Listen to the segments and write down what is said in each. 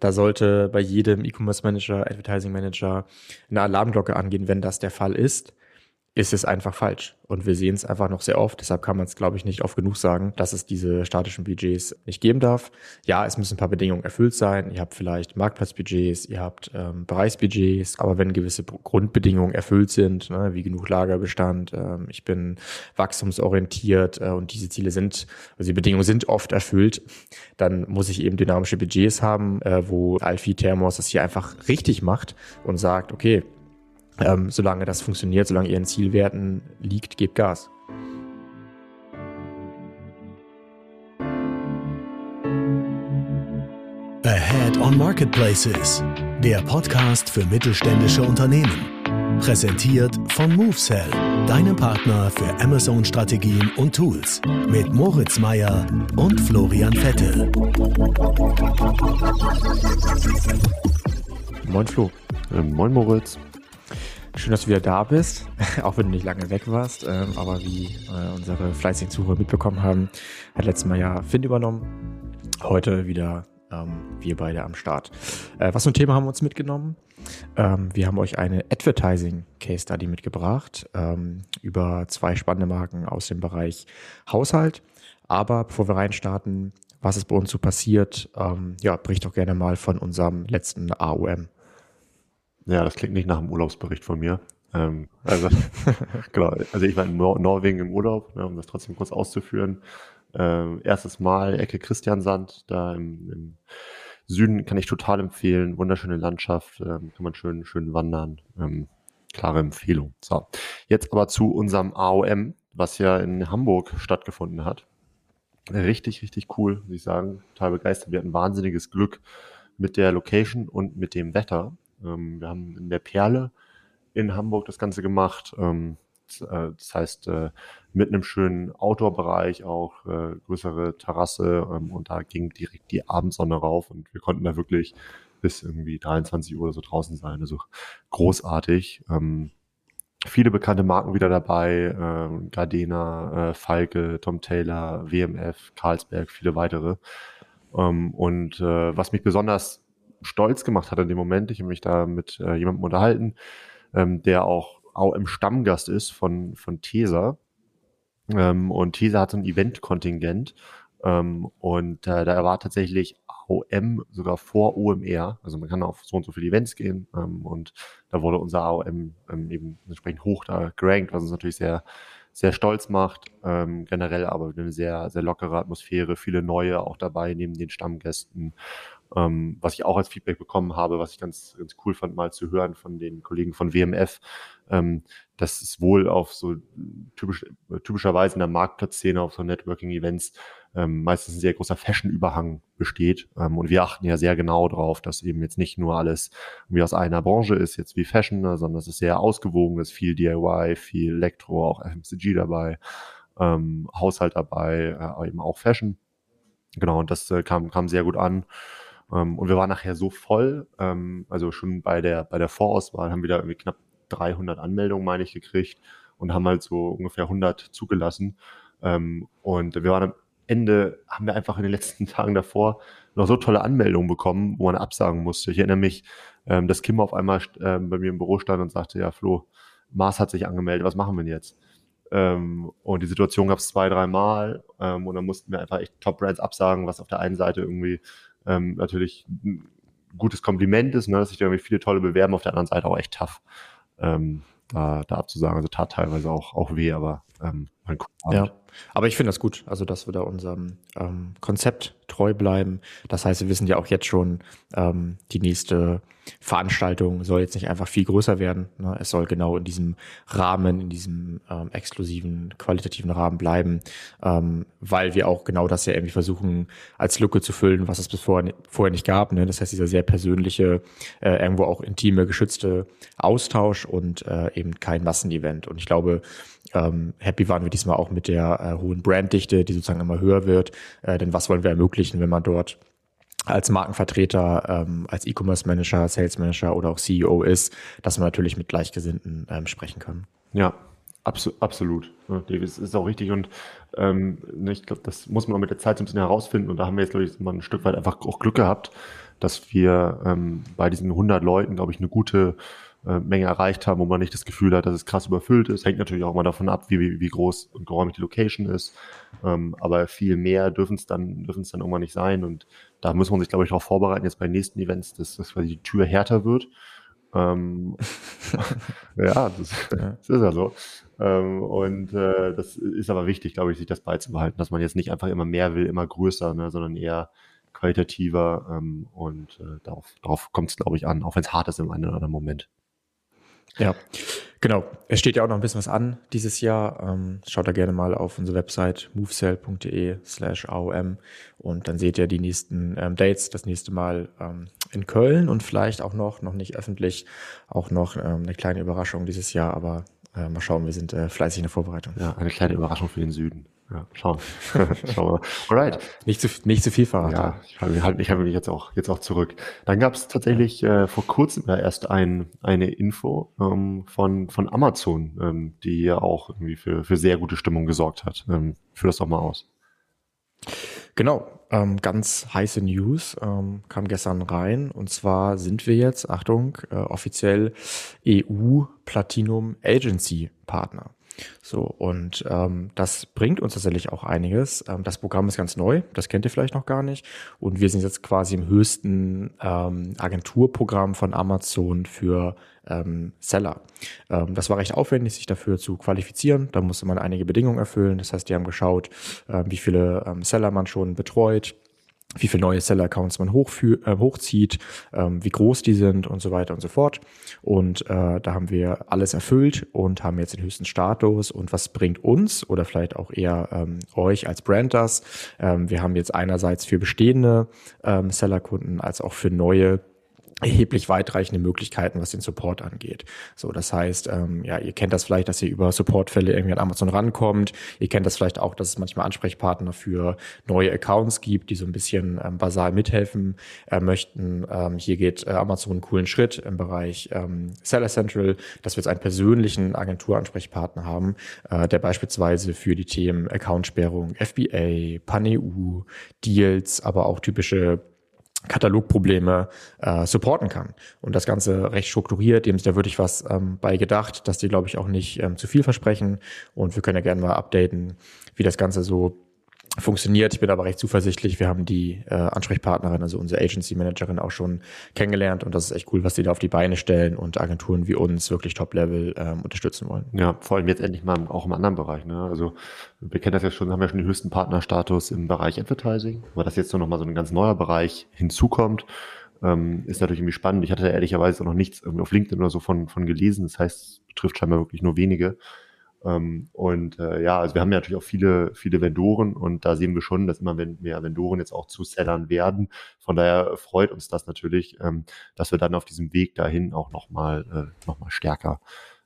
Da sollte bei jedem E-Commerce Manager, Advertising Manager eine Alarmglocke angehen, wenn das der Fall ist ist es einfach falsch. Und wir sehen es einfach noch sehr oft. Deshalb kann man es, glaube ich, nicht oft genug sagen, dass es diese statischen Budgets nicht geben darf. Ja, es müssen ein paar Bedingungen erfüllt sein. Ihr habt vielleicht Marktplatzbudgets, ihr habt ähm, Bereichsbudgets, aber wenn gewisse Grundbedingungen erfüllt sind, ne, wie genug Lagerbestand, ähm, ich bin wachstumsorientiert äh, und diese Ziele sind, also die Bedingungen sind oft erfüllt, dann muss ich eben dynamische Budgets haben, äh, wo Alfie Thermos das hier einfach richtig macht und sagt, okay, ähm, solange das funktioniert, solange ihr in Zielwerten liegt, gebt Gas. Ahead on Marketplaces, der Podcast für mittelständische Unternehmen. Präsentiert von MoveSell, deinem Partner für Amazon-Strategien und Tools. Mit Moritz Meyer und Florian Vettel. Moin Flo. Äh, moin Moritz. Schön, dass du wieder da bist, auch wenn du nicht lange weg warst. Ähm, aber wie äh, unsere fleißigen Zuhörer mitbekommen haben, hat letztes Mal ja Finn übernommen. Heute wieder ähm, wir beide am Start. Äh, was für ein Thema haben wir uns mitgenommen? Ähm, wir haben euch eine Advertising Case Study mitgebracht ähm, über zwei spannende Marken aus dem Bereich Haushalt. Aber bevor wir reinstarten, was ist bei uns so passiert, ähm, ja, bricht doch gerne mal von unserem letzten AOM. Ja, das klingt nicht nach einem Urlaubsbericht von mir. Ähm, also, genau, also ich war in Nor Norwegen im Urlaub, ne, um das trotzdem kurz auszuführen. Ähm, erstes Mal Ecke Christiansand, da im, im, Süden kann ich total empfehlen. Wunderschöne Landschaft, ähm, kann man schön, schön wandern. Ähm, klare Empfehlung. So, jetzt aber zu unserem AOM, was ja in Hamburg stattgefunden hat. Richtig, richtig cool, muss ich sagen. Total begeistert. Wir hatten wahnsinniges Glück mit der Location und mit dem Wetter. Ähm, wir haben in der Perle in Hamburg das Ganze gemacht. Ähm, äh, das heißt, äh, mit einem schönen Outdoor-Bereich auch, äh, größere Terrasse ähm, und da ging direkt die Abendsonne rauf und wir konnten da wirklich bis irgendwie 23 Uhr oder so draußen sein. Also großartig. Viele bekannte Marken wieder dabei, Gardena, Falke, Tom Taylor, WMF, Carlsberg, viele weitere. Und was mich besonders stolz gemacht hat in dem Moment. Ich habe mich da mit äh, jemandem unterhalten, ähm, der auch im Stammgast ist von, von TESA. Ähm, und TESA hat so ein Event-Kontingent. Ähm, und äh, da war tatsächlich AOM sogar vor OMR. Also man kann auf so und so viele Events gehen. Ähm, und da wurde unser AOM ähm, eben entsprechend hoch da gerankt, was uns natürlich sehr sehr stolz macht. Ähm, generell aber eine sehr, sehr lockere Atmosphäre, viele neue auch dabei neben den Stammgästen. Ähm, was ich auch als Feedback bekommen habe, was ich ganz, ganz cool fand, mal zu hören von den Kollegen von WMF, ähm, dass es wohl auf so typisch, typischerweise in der Marktplatzszene, auf so Networking-Events, ähm, meistens ein sehr großer Fashion-Überhang besteht. Ähm, und wir achten ja sehr genau drauf, dass eben jetzt nicht nur alles wie aus einer Branche ist, jetzt wie Fashion, ne, sondern es ist sehr ausgewogen, ist viel DIY, viel Elektro, auch FMCG dabei, ähm, Haushalt dabei, äh, eben auch Fashion. Genau, und das äh, kam, kam sehr gut an. Ähm, und wir waren nachher so voll, ähm, also schon bei der, bei der Vorauswahl haben wir da irgendwie knapp 300 Anmeldungen, meine ich, gekriegt und haben halt so ungefähr 100 zugelassen. Ähm, und wir waren am Ende, haben wir einfach in den letzten Tagen davor noch so tolle Anmeldungen bekommen, wo man absagen musste. Ich erinnere mich, dass Kim auf einmal bei mir im Büro stand und sagte, ja, Flo, Mars hat sich angemeldet, was machen wir denn jetzt? Und die Situation gab es zwei, drei Mal ähm, und dann mussten wir einfach echt Top-Brands absagen, was auf der einen Seite irgendwie ähm, natürlich ein gutes Kompliment ist, ne, dass sich da irgendwie viele tolle bewerben, auf der anderen Seite auch echt tough, ähm, da, da abzusagen. Also tat teilweise auch, auch weh, aber ähm, ein Ja, aber ich finde das gut, also dass wir da unserem ähm, Konzept treu bleiben. Das heißt, wir wissen ja auch jetzt schon, ähm, die nächste Veranstaltung soll jetzt nicht einfach viel größer werden. Ne? Es soll genau in diesem Rahmen, in diesem ähm, exklusiven, qualitativen Rahmen bleiben, ähm, weil wir auch genau das ja irgendwie versuchen, als Lücke zu füllen, was es bis vorher, vorher nicht gab. Ne? Das heißt, dieser sehr persönliche, äh, irgendwo auch intime, geschützte Austausch und äh, eben kein Massenevent. Und ich glaube, ähm, happy waren wir diesmal auch mit der äh, hohen Branddichte, die sozusagen immer höher wird. Äh, denn was wollen wir ermöglichen, wenn man dort als Markenvertreter, ähm, als E-Commerce Manager, Sales Manager oder auch CEO ist, dass man natürlich mit Gleichgesinnten ähm, sprechen kann. Ja, abso absolut. Ja, das ist auch richtig und ähm, ne, ich glaube, das muss man auch mit der Zeit so ein bisschen herausfinden und da haben wir jetzt, glaube ich, mal ein Stück weit einfach auch Glück gehabt, dass wir ähm, bei diesen 100 Leuten, glaube ich, eine gute Menge erreicht haben, wo man nicht das Gefühl hat, dass es krass überfüllt ist. Hängt natürlich auch mal davon ab, wie, wie, wie groß und geräumig die Location ist. Ähm, aber viel mehr dürfen es dann, dürfen es dann irgendwann nicht sein. Und da muss man sich, glaube ich, darauf vorbereiten, jetzt bei den nächsten Events, dass, dass quasi die Tür härter wird. Ähm, ja, das, das, ist ja so. Ähm, und äh, das ist aber wichtig, glaube ich, sich das beizubehalten, dass man jetzt nicht einfach immer mehr will, immer größer, ne, sondern eher qualitativer ähm, und äh, darauf, darauf kommt es, glaube ich, an, auch wenn es hart ist im einen oder anderen Moment. Ja, genau. Es steht ja auch noch ein bisschen was an dieses Jahr. Ähm, schaut da gerne mal auf unsere Website movesell.de slash AOM und dann seht ihr die nächsten ähm, Dates, das nächste Mal ähm, in Köln und vielleicht auch noch, noch nicht öffentlich, auch noch eine kleine Überraschung dieses Jahr, aber äh, mal schauen, wir sind äh, fleißig in der Vorbereitung. Ja, eine kleine Überraschung für den Süden. Ja, schauen. schauen wir. Alright. Nicht zu, nicht zu viel verraten. Ja, ich halte halt, ich halte mich jetzt auch, jetzt auch zurück. Dann gab es tatsächlich äh, vor kurzem erst ein, eine Info ähm, von, von Amazon, ähm, die ja auch irgendwie für, für sehr gute Stimmung gesorgt hat. Ähm, führ das doch mal aus. Genau, ähm, ganz heiße News ähm, kam gestern rein. Und zwar sind wir jetzt, Achtung, äh, offiziell EU Platinum Agency Partner. So, und ähm, das bringt uns tatsächlich auch einiges. Ähm, das Programm ist ganz neu, das kennt ihr vielleicht noch gar nicht. Und wir sind jetzt quasi im höchsten ähm, Agenturprogramm von Amazon für ähm, Seller. Ähm, das war recht aufwendig, sich dafür zu qualifizieren. Da musste man einige Bedingungen erfüllen. Das heißt, die haben geschaut, äh, wie viele ähm, Seller man schon betreut, wie viele neue Seller-Accounts man äh, hochzieht, ähm, wie groß die sind und so weiter und so fort. Und äh, da haben wir alles erfüllt und haben jetzt den höchsten Status. Und was bringt uns oder vielleicht auch eher ähm, euch als Brand das? Ähm, wir haben jetzt einerseits für bestehende ähm, Seller-Kunden als auch für neue erheblich weitreichende Möglichkeiten, was den Support angeht. So, das heißt, ähm, ja, ihr kennt das vielleicht, dass ihr über Supportfälle irgendwie an Amazon rankommt. Ihr kennt das vielleicht auch, dass es manchmal Ansprechpartner für neue Accounts gibt, die so ein bisschen ähm, basal mithelfen äh, möchten. Ähm, hier geht äh, Amazon einen coolen Schritt im Bereich ähm, Seller Central, dass wir jetzt einen persönlichen Agenturansprechpartner haben, äh, der beispielsweise für die Themen Accountsperrung, FBA, PanEU, Deals, aber auch typische Katalogprobleme äh, supporten kann. Und das Ganze recht strukturiert, dem ist da wirklich was ähm, bei gedacht, dass die, glaube ich, auch nicht ähm, zu viel versprechen. Und wir können ja gerne mal updaten, wie das Ganze so funktioniert. Ich bin aber recht zuversichtlich. Wir haben die äh, Ansprechpartnerin, also unsere Agency Managerin auch schon kennengelernt und das ist echt cool, was die da auf die Beine stellen und Agenturen wie uns wirklich Top-Level ähm, unterstützen wollen. Ja, vor allem jetzt endlich mal auch im anderen Bereich. Ne? Also wir kennen das ja schon, haben ja schon den höchsten Partnerstatus im Bereich Advertising, aber dass jetzt so nochmal so ein ganz neuer Bereich hinzukommt, ähm, ist natürlich irgendwie spannend. Ich hatte ehrlicherweise auch noch nichts irgendwie auf LinkedIn oder so von, von gelesen. Das heißt, betrifft scheinbar wirklich nur wenige. Ähm, und äh, ja, also wir haben ja natürlich auch viele, viele Vendoren und da sehen wir schon, dass immer mehr Vendoren jetzt auch zu Sellern werden. Von daher freut uns das natürlich, ähm, dass wir dann auf diesem Weg dahin auch nochmal äh, noch stärker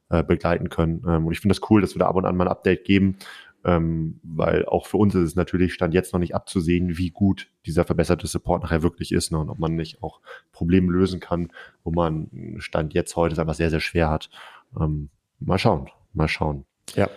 äh, begleiten können. Ähm, und ich finde das cool, dass wir da ab und an mal ein Update geben, ähm, weil auch für uns ist es natürlich Stand jetzt noch nicht abzusehen, wie gut dieser verbesserte Support nachher wirklich ist ne, und ob man nicht auch Probleme lösen kann, wo man Stand jetzt heute es einfach sehr, sehr schwer hat. Mal schauen, mal schauen. Ja.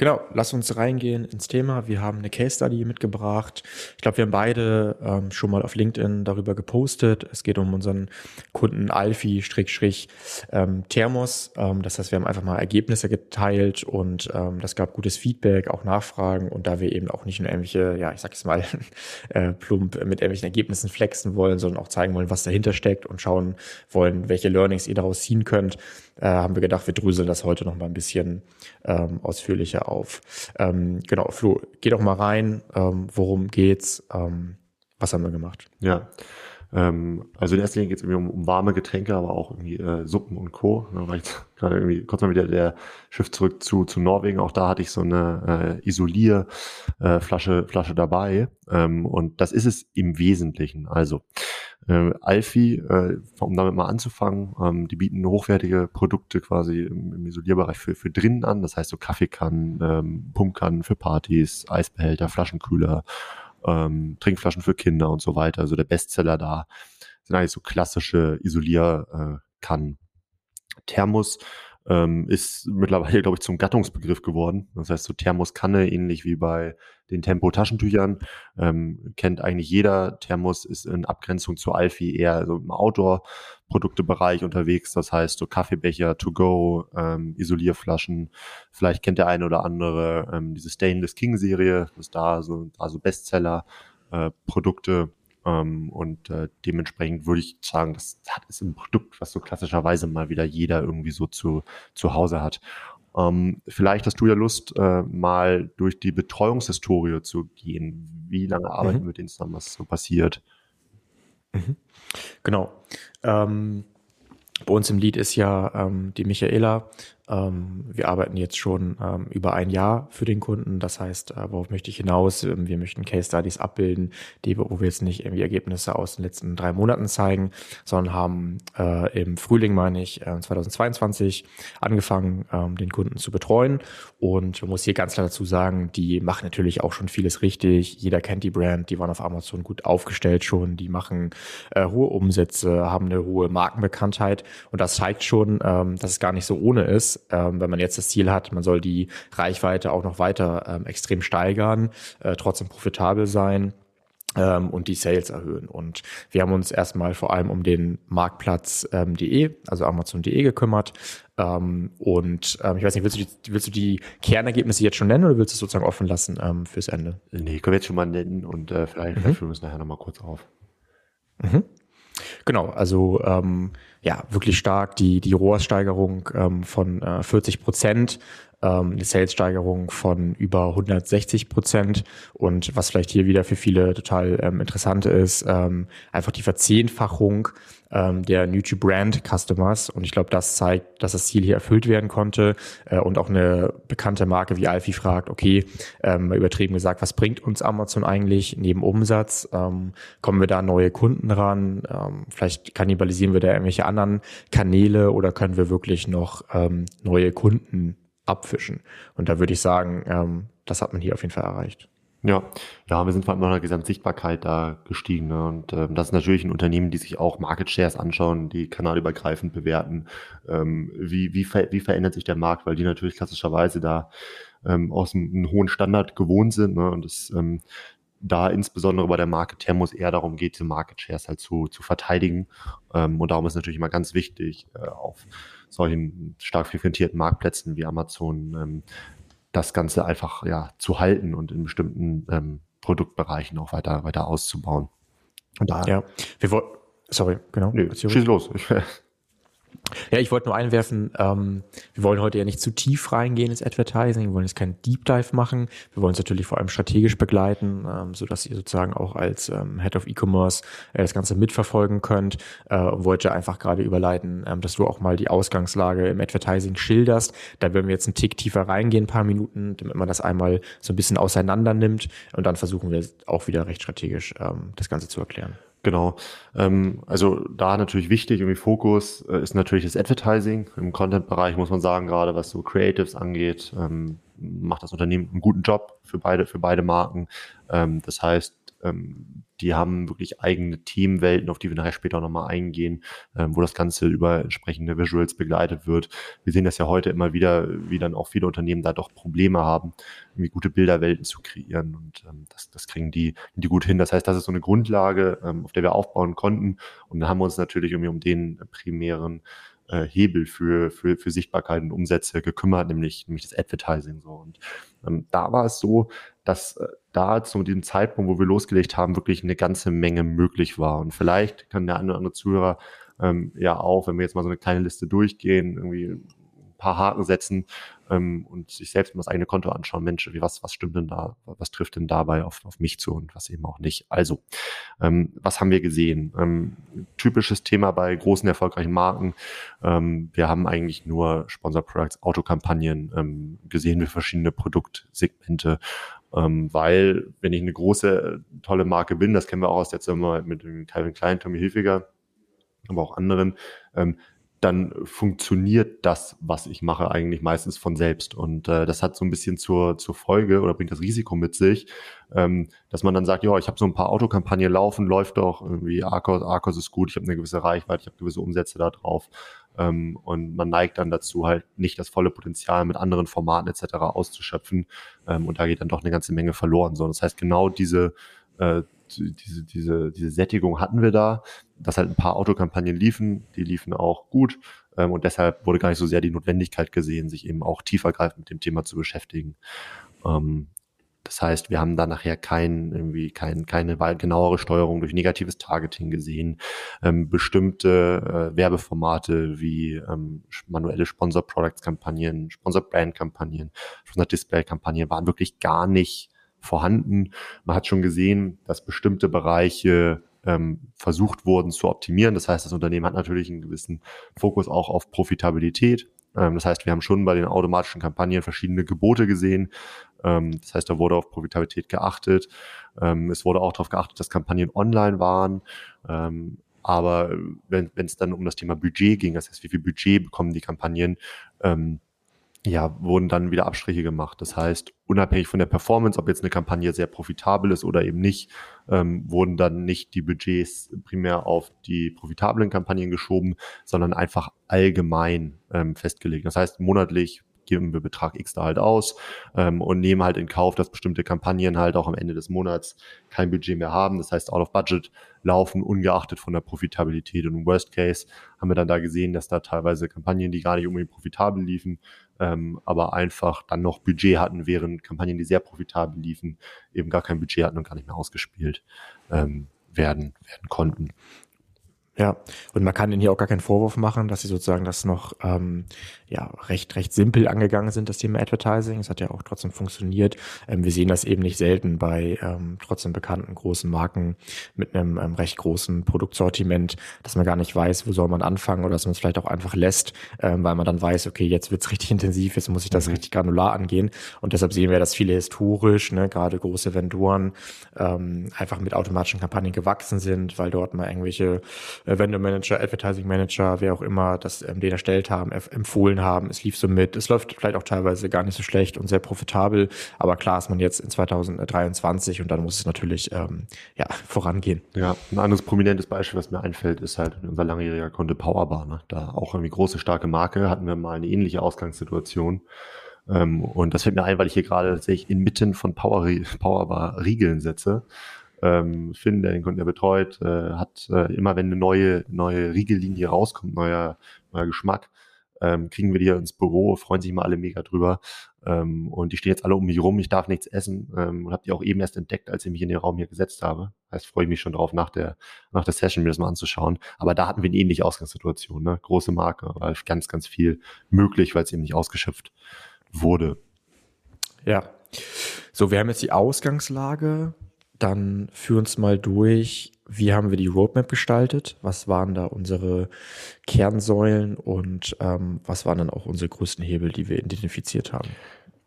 Genau, lass uns reingehen ins Thema. Wir haben eine Case Study mitgebracht. Ich glaube, wir haben beide ähm, schon mal auf LinkedIn darüber gepostet. Es geht um unseren Kunden Alfie-Thermos. Ähm, das heißt, wir haben einfach mal Ergebnisse geteilt und ähm, das gab gutes Feedback, auch Nachfragen. Und da wir eben auch nicht nur irgendwelche, ja, ich sag es mal, äh, plump mit irgendwelchen Ergebnissen flexen wollen, sondern auch zeigen wollen, was dahinter steckt und schauen wollen, welche Learnings ihr daraus ziehen könnt, äh, haben wir gedacht, wir dröseln das heute noch mal ein bisschen ähm, ausführlicher auf. Ähm, genau, Flo, geh doch mal rein. Ähm, worum geht's? Ähm, was haben wir gemacht? Ja. Ähm, also in erster Linie geht es irgendwie um, um, warme Getränke, aber auch irgendwie äh, Suppen und Co. Da war ich gerade irgendwie kurz mal wieder der Schiff zurück zu, zu Norwegen. Auch da hatte ich so eine äh, Isolierflasche äh, Flasche dabei. Ähm, und das ist es im Wesentlichen. Also äh, Alfie, äh, um damit mal anzufangen, ähm, die bieten hochwertige Produkte quasi im, im, Isolierbereich für, für drinnen an. Das heißt so Kaffeekannen, ähm, Pumpkannen für Partys, Eisbehälter, Flaschenkühler, ähm, Trinkflaschen für Kinder und so weiter. Also der Bestseller da sind eigentlich so klassische Isolierkannen. Thermos ähm, ist mittlerweile, glaube ich, zum Gattungsbegriff geworden. Das heißt, so Thermoskanne, ähnlich wie bei den Tempo-Taschentüchern, ähm, kennt eigentlich jeder. Thermos ist in Abgrenzung zu Alfie eher so im Outdoor-Produktebereich unterwegs. Das heißt, so Kaffeebecher, To-Go, ähm, Isolierflaschen. Vielleicht kennt der eine oder andere ähm, diese Stainless King-Serie. Das da so also Bestseller-Produkte. Äh, ähm, und äh, dementsprechend würde ich sagen, das hat ist ein Produkt, was so klassischerweise mal wieder jeder irgendwie so zu, zu Hause hat. Ähm, vielleicht hast du ja Lust, äh, mal durch die Betreuungshistorie zu gehen. Wie lange arbeiten mhm. wir mit denen zusammen, was so passiert? Mhm. Genau. Ähm, bei uns im Lied ist ja ähm, die Michaela, wir arbeiten jetzt schon ähm, über ein Jahr für den Kunden. Das heißt, äh, worauf möchte ich hinaus? Ähm, wir möchten Case Studies abbilden, die, wo wir jetzt nicht irgendwie Ergebnisse aus den letzten drei Monaten zeigen, sondern haben äh, im Frühling, meine ich, äh, 2022 angefangen, ähm, den Kunden zu betreuen. Und man muss hier ganz klar dazu sagen, die machen natürlich auch schon vieles richtig. Jeder kennt die Brand, die waren auf Amazon gut aufgestellt schon, die machen äh, hohe Umsätze, haben eine hohe Markenbekanntheit. Und das zeigt schon, ähm, dass es gar nicht so ohne ist, ähm, wenn man jetzt das Ziel hat, man soll die Reichweite auch noch weiter ähm, extrem steigern, äh, trotzdem profitabel sein ähm, und die Sales erhöhen. Und wir haben uns erstmal vor allem um den Marktplatz.de, ähm, also Amazon.de gekümmert. Ähm, und ähm, ich weiß nicht, willst du, die, willst du die Kernergebnisse jetzt schon nennen oder willst du es sozusagen offen lassen ähm, fürs Ende? Nee, können wir jetzt schon mal nennen und äh, vielleicht mhm. führen wir es nachher nochmal kurz auf. Mhm. Genau, also ähm, ja, wirklich stark die, die ROAS-Steigerung ähm, von äh, 40 Prozent, ähm, eine Sales-Steigerung von über 160 Prozent und was vielleicht hier wieder für viele total ähm, interessant ist, ähm, einfach die Verzehnfachung ähm, der YouTube Brand Customers. Und ich glaube, das zeigt, dass das Ziel hier erfüllt werden konnte. Äh, und auch eine bekannte Marke wie Alfie fragt, okay, ähm, übertrieben gesagt, was bringt uns Amazon eigentlich neben Umsatz? Ähm, kommen wir da neue Kunden ran? Ähm, vielleicht kannibalisieren wir da irgendwelche anderen Kanäle oder können wir wirklich noch ähm, neue Kunden abfischen? Und da würde ich sagen, ähm, das hat man hier auf jeden Fall erreicht. Ja, ja, wir sind vor allem nach der Gesamtsichtbarkeit da gestiegen. Ne? Und ähm, das ist natürlich ein Unternehmen, die sich auch Market Shares anschauen, die kanalübergreifend bewerten. Ähm, wie, wie, ver wie verändert sich der Markt? Weil die natürlich klassischerweise da ähm, aus einem, einem hohen Standard gewohnt sind. Ne? Und es ähm, da insbesondere bei der Marke Thermos eher darum geht, diese Market Shares halt zu, zu verteidigen. Ähm, und darum ist natürlich immer ganz wichtig, äh, auf solchen stark frequentierten Marktplätzen wie Amazon ähm, das Ganze einfach ja zu halten und in bestimmten ähm, Produktbereichen auch weiter weiter auszubauen. Und da ja, wir wollten, sorry, genau. Nee, schieß los. Ja, ich wollte nur einwerfen, ähm, wir wollen heute ja nicht zu tief reingehen ins Advertising, wir wollen jetzt keinen Deep Dive machen, wir wollen es natürlich vor allem strategisch begleiten, ähm, so dass ihr sozusagen auch als ähm, Head of E-Commerce äh, das Ganze mitverfolgen könnt äh, und wollte einfach gerade überleiten, ähm, dass du auch mal die Ausgangslage im Advertising schilderst. Da werden wir jetzt einen Tick tiefer reingehen, ein paar Minuten, damit man das einmal so ein bisschen auseinander nimmt und dann versuchen wir auch wieder recht strategisch ähm, das Ganze zu erklären. Genau. Ähm, also da natürlich wichtig, irgendwie Fokus äh, ist natürlich das Advertising. Im Content-Bereich muss man sagen, gerade was so Creatives angeht, ähm, macht das Unternehmen einen guten Job für beide, für beide Marken. Ähm, das heißt, ähm, die haben wirklich eigene Themenwelten, auf die wir nachher später nochmal eingehen, ähm, wo das Ganze über entsprechende Visuals begleitet wird. Wir sehen das ja heute immer wieder, wie dann auch viele Unternehmen da doch Probleme haben, irgendwie gute Bilderwelten zu kreieren und ähm, das, das kriegen die, die gut hin. Das heißt, das ist so eine Grundlage, ähm, auf der wir aufbauen konnten und dann haben wir uns natürlich irgendwie um den primären äh, Hebel für, für, für Sichtbarkeit und Umsätze gekümmert, nämlich, nämlich das Advertising so. Und ähm, da war es so, dass äh, da zu dem Zeitpunkt, wo wir losgelegt haben, wirklich eine ganze Menge möglich war. Und vielleicht kann der eine oder andere Zuhörer ähm, ja auch, wenn wir jetzt mal so eine kleine Liste durchgehen, irgendwie paar Haken setzen ähm, und sich selbst mal das eigene Konto anschauen. Mensch, wie, was, was stimmt denn da? Was trifft denn dabei auf, auf mich zu und was eben auch nicht? Also, ähm, was haben wir gesehen? Ähm, typisches Thema bei großen, erfolgreichen Marken. Ähm, wir haben eigentlich nur Sponsor Products, Autokampagnen ähm, gesehen für verschiedene Produktsegmente. Ähm, weil, wenn ich eine große, tolle Marke bin, das kennen wir auch aus der Zusammenarbeit mit dem Calvin Klein, Tommy Hilfiger, aber auch anderen, ähm, dann funktioniert das, was ich mache, eigentlich meistens von selbst. Und äh, das hat so ein bisschen zur, zur Folge oder bringt das Risiko mit sich, ähm, dass man dann sagt, ja, ich habe so ein paar Autokampagnen laufen, läuft doch irgendwie Arcos, Arcos ist gut, ich habe eine gewisse Reichweite, ich habe gewisse Umsätze da drauf. Ähm, und man neigt dann dazu, halt nicht das volle Potenzial mit anderen Formaten etc. auszuschöpfen. Ähm, und da geht dann doch eine ganze Menge verloren. So, das heißt, genau diese äh, diese, diese, diese Sättigung hatten wir da, dass halt ein paar Autokampagnen liefen, die liefen auch gut ähm, und deshalb wurde gar nicht so sehr die Notwendigkeit gesehen, sich eben auch tiefergreifend mit dem Thema zu beschäftigen. Ähm, das heißt, wir haben da nachher kein, irgendwie kein, keine genauere Steuerung durch negatives Targeting gesehen. Ähm, bestimmte äh, Werbeformate wie ähm, manuelle Sponsor-Products-Kampagnen, Sponsor-Brand-Kampagnen, Sponsor-Display-Kampagnen waren wirklich gar nicht vorhanden. Man hat schon gesehen, dass bestimmte Bereiche ähm, versucht wurden zu optimieren. Das heißt, das Unternehmen hat natürlich einen gewissen Fokus auch auf Profitabilität. Ähm, das heißt, wir haben schon bei den automatischen Kampagnen verschiedene Gebote gesehen. Ähm, das heißt, da wurde auf Profitabilität geachtet. Ähm, es wurde auch darauf geachtet, dass Kampagnen online waren. Ähm, aber wenn es dann um das Thema Budget ging, das heißt, wie viel Budget bekommen die Kampagnen, ähm, ja, wurden dann wieder Abstriche gemacht. Das heißt, unabhängig von der Performance, ob jetzt eine Kampagne sehr profitabel ist oder eben nicht, ähm, wurden dann nicht die Budgets primär auf die profitablen Kampagnen geschoben, sondern einfach allgemein ähm, festgelegt. Das heißt, monatlich geben wir Betrag X da halt aus ähm, und nehmen halt in Kauf, dass bestimmte Kampagnen halt auch am Ende des Monats kein Budget mehr haben. Das heißt, out of budget laufen, ungeachtet von der Profitabilität. Und im Worst Case haben wir dann da gesehen, dass da teilweise Kampagnen, die gar nicht unbedingt profitabel liefen, ähm, aber einfach dann noch Budget hatten, während Kampagnen, die sehr profitabel liefen, eben gar kein Budget hatten und gar nicht mehr ausgespielt ähm, werden, werden konnten. Ja, und man kann ihnen hier auch gar keinen Vorwurf machen, dass sie sozusagen das noch ähm, ja recht recht simpel angegangen sind, das Thema Advertising. Es hat ja auch trotzdem funktioniert. Ähm, wir sehen das eben nicht selten bei ähm, trotzdem bekannten großen Marken mit einem ähm, recht großen Produktsortiment, dass man gar nicht weiß, wo soll man anfangen oder dass man es vielleicht auch einfach lässt, ähm, weil man dann weiß, okay, jetzt wird's richtig intensiv, jetzt muss ich das mhm. richtig granular angehen. Und deshalb sehen wir, dass viele historisch, ne, gerade große Vendoren, ähm, einfach mit automatischen Kampagnen gewachsen sind, weil dort mal irgendwelche äh, Vendor Manager, Advertising Manager, wer auch immer das ähm, den erstellt haben, empfohlen haben. Es lief so mit. Es läuft vielleicht auch teilweise gar nicht so schlecht und sehr profitabel. Aber klar ist man jetzt in 2023 und dann muss es natürlich ähm, ja, vorangehen. Ja, ein anderes prominentes Beispiel, was mir einfällt, ist halt unser langjähriger Kunde Powerbar. Ne? Da auch irgendwie große, starke Marke, hatten wir mal eine ähnliche Ausgangssituation. Ähm, und das fällt mir ein, weil ich hier gerade tatsächlich inmitten von Power, Powerbar Riegeln setze ähm, Finn, der den Kunden ja betreut, äh, hat äh, immer, wenn eine neue, neue Riegellinie rauskommt, neuer, neuer Geschmack, ähm, kriegen wir die ins Büro, freuen sich mal alle mega drüber. Ähm, und die stehen jetzt alle um mich rum, ich darf nichts essen ähm, und habe die auch eben erst entdeckt, als ich mich in den Raum hier gesetzt habe. Heißt, freue ich mich schon drauf, nach der, nach der Session mir das mal anzuschauen. Aber da hatten wir eine ähnliche Ausgangssituation, ne? Große Marke, war ganz, ganz viel möglich, weil es eben nicht ausgeschöpft wurde. Ja. So, wir haben jetzt die Ausgangslage dann führ uns mal durch, wie haben wir die Roadmap gestaltet? Was waren da unsere Kernsäulen und ähm, was waren dann auch unsere größten Hebel, die wir identifiziert haben?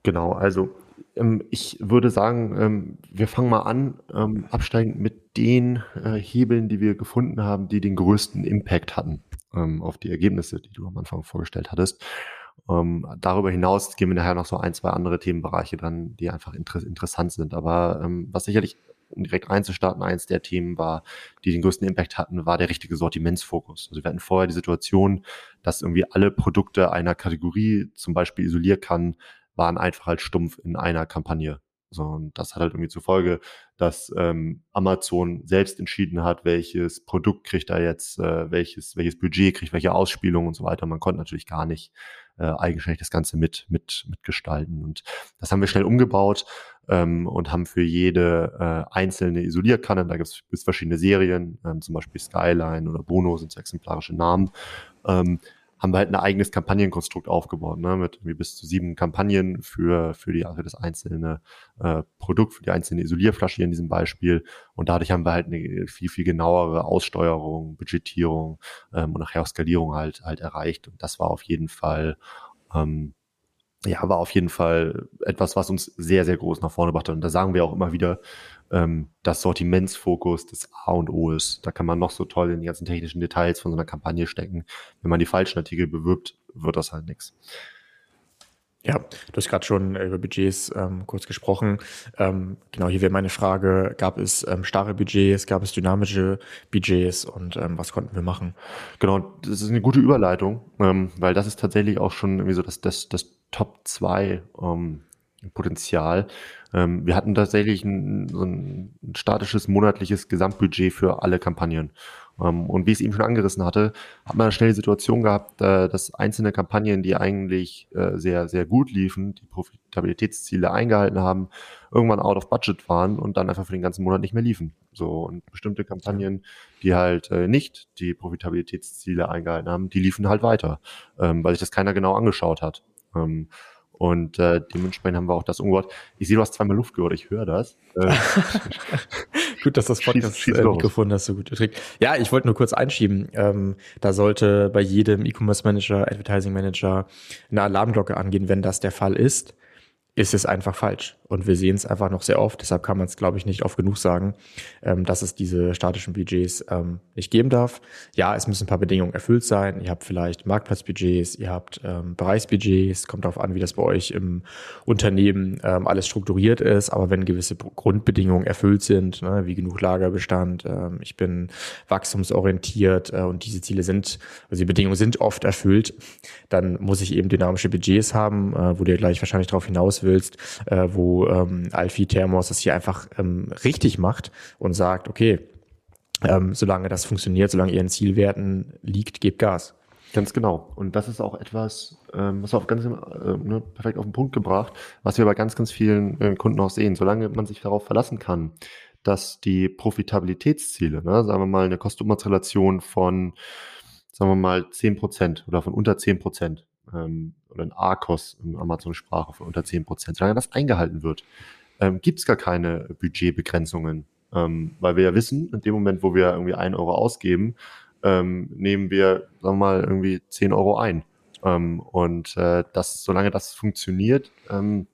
Genau, also ähm, ich würde sagen, ähm, wir fangen mal an, ähm, absteigend mit den äh, Hebeln, die wir gefunden haben, die den größten Impact hatten ähm, auf die Ergebnisse, die du am Anfang vorgestellt hattest. Ähm, darüber hinaus gehen wir nachher noch so ein, zwei andere Themenbereiche dran, die einfach inter interessant sind. Aber ähm, was sicherlich um direkt reinzustarten, eins der Themen war, die den größten Impact hatten, war der richtige Sortimentsfokus. Also wir hatten vorher die Situation, dass irgendwie alle Produkte einer Kategorie, zum Beispiel Isolierkannen, waren einfach halt stumpf in einer Kampagne. So, und das hat halt irgendwie zur Folge, dass ähm, Amazon selbst entschieden hat, welches Produkt kriegt er jetzt, äh, welches, welches Budget kriegt, welche Ausspielung und so weiter. Man konnte natürlich gar nicht äh, eigenständig das Ganze mit, mit, mitgestalten. Und das haben wir schnell umgebaut ähm, und haben für jede äh, einzelne Isolierkanne, da gibt es verschiedene Serien, ähm, zum Beispiel Skyline oder Bono sind so exemplarische Namen, ähm, haben wir halt ein eigenes Kampagnenkonstrukt aufgebaut, ne, mit irgendwie bis zu sieben Kampagnen für, für, die, für das einzelne äh, Produkt, für die einzelne Isolierflasche in diesem Beispiel. Und dadurch haben wir halt eine viel, viel genauere Aussteuerung, Budgetierung ähm, und nachher auch Skalierung halt, halt erreicht. Und das war auf jeden Fall ähm, ja, war auf jeden Fall etwas, was uns sehr, sehr groß nach vorne brachte. Und da sagen wir auch immer wieder, ähm, dass Sortimentsfokus das A und O ist. Da kann man noch so toll in die ganzen technischen Details von so einer Kampagne stecken. Wenn man die falschen Artikel bewirbt, wird das halt nichts. Ja, du hast gerade schon über Budgets ähm, kurz gesprochen. Ähm, genau, hier wäre meine Frage, gab es ähm, starre Budgets, gab es dynamische Budgets und ähm, was konnten wir machen? Genau, das ist eine gute Überleitung, ähm, weil das ist tatsächlich auch schon irgendwie so das, das, das Top 2 ähm, Potenzial. Ähm, wir hatten tatsächlich ein, so ein statisches monatliches Gesamtbudget für alle Kampagnen. Ähm, und wie ich es eben schon angerissen hatte, hat man schnell die Situation gehabt, äh, dass einzelne Kampagnen, die eigentlich äh, sehr, sehr gut liefen, die Profitabilitätsziele eingehalten haben, irgendwann out of budget waren und dann einfach für den ganzen Monat nicht mehr liefen. So, und bestimmte Kampagnen, die halt äh, nicht die Profitabilitätsziele eingehalten haben, die liefen halt weiter, ähm, weil sich das keiner genau angeschaut hat. Ähm, und dementsprechend haben wir auch das Unwort. Ich sehe, du hast zweimal Luft gehört, ich höre das. Gut, dass das Podcast-Mikrofon äh, das so gut trägt. Ja, ich wollte nur kurz einschieben. Ähm, da sollte bei jedem E-Commerce Manager, Advertising Manager eine Alarmglocke angehen, wenn das der Fall ist ist es einfach falsch. Und wir sehen es einfach noch sehr oft, deshalb kann man es, glaube ich, nicht oft genug sagen, ähm, dass es diese statischen Budgets ähm, nicht geben darf. Ja, es müssen ein paar Bedingungen erfüllt sein. Ihr habt vielleicht Marktplatzbudgets, ihr habt ähm, Bereichsbudgets, kommt darauf an, wie das bei euch im Unternehmen ähm, alles strukturiert ist. Aber wenn gewisse Grundbedingungen erfüllt sind, ne, wie genug Lagerbestand, ähm, ich bin wachstumsorientiert äh, und diese Ziele sind, also die Bedingungen sind oft erfüllt, dann muss ich eben dynamische Budgets haben, äh, wo du gleich wahrscheinlich darauf hinaus willst, äh, wo ähm, Alfie Thermos das hier einfach ähm, richtig macht und sagt, okay, ähm, solange das funktioniert, solange ihr in Zielwerten liegt, gebt Gas. Ganz genau. Und das ist auch etwas, ähm, was auf ganz äh, ne, perfekt auf den Punkt gebracht, was wir bei ganz, ganz vielen äh, Kunden auch sehen. Solange man sich darauf verlassen kann, dass die Profitabilitätsziele, ne, sagen wir mal eine Kostenumsatzrelation von, sagen wir mal, zehn Prozent oder von unter zehn Prozent ähm, oder ein ARKOS in Amazon-Sprache von unter 10 Prozent, solange das eingehalten wird, ähm, gibt es gar keine Budgetbegrenzungen. Ähm, weil wir ja wissen, in dem Moment, wo wir irgendwie 1 Euro ausgeben, ähm, nehmen wir, sagen wir mal, irgendwie 10 Euro ein. Ähm, und äh, das, solange das funktioniert, ähm,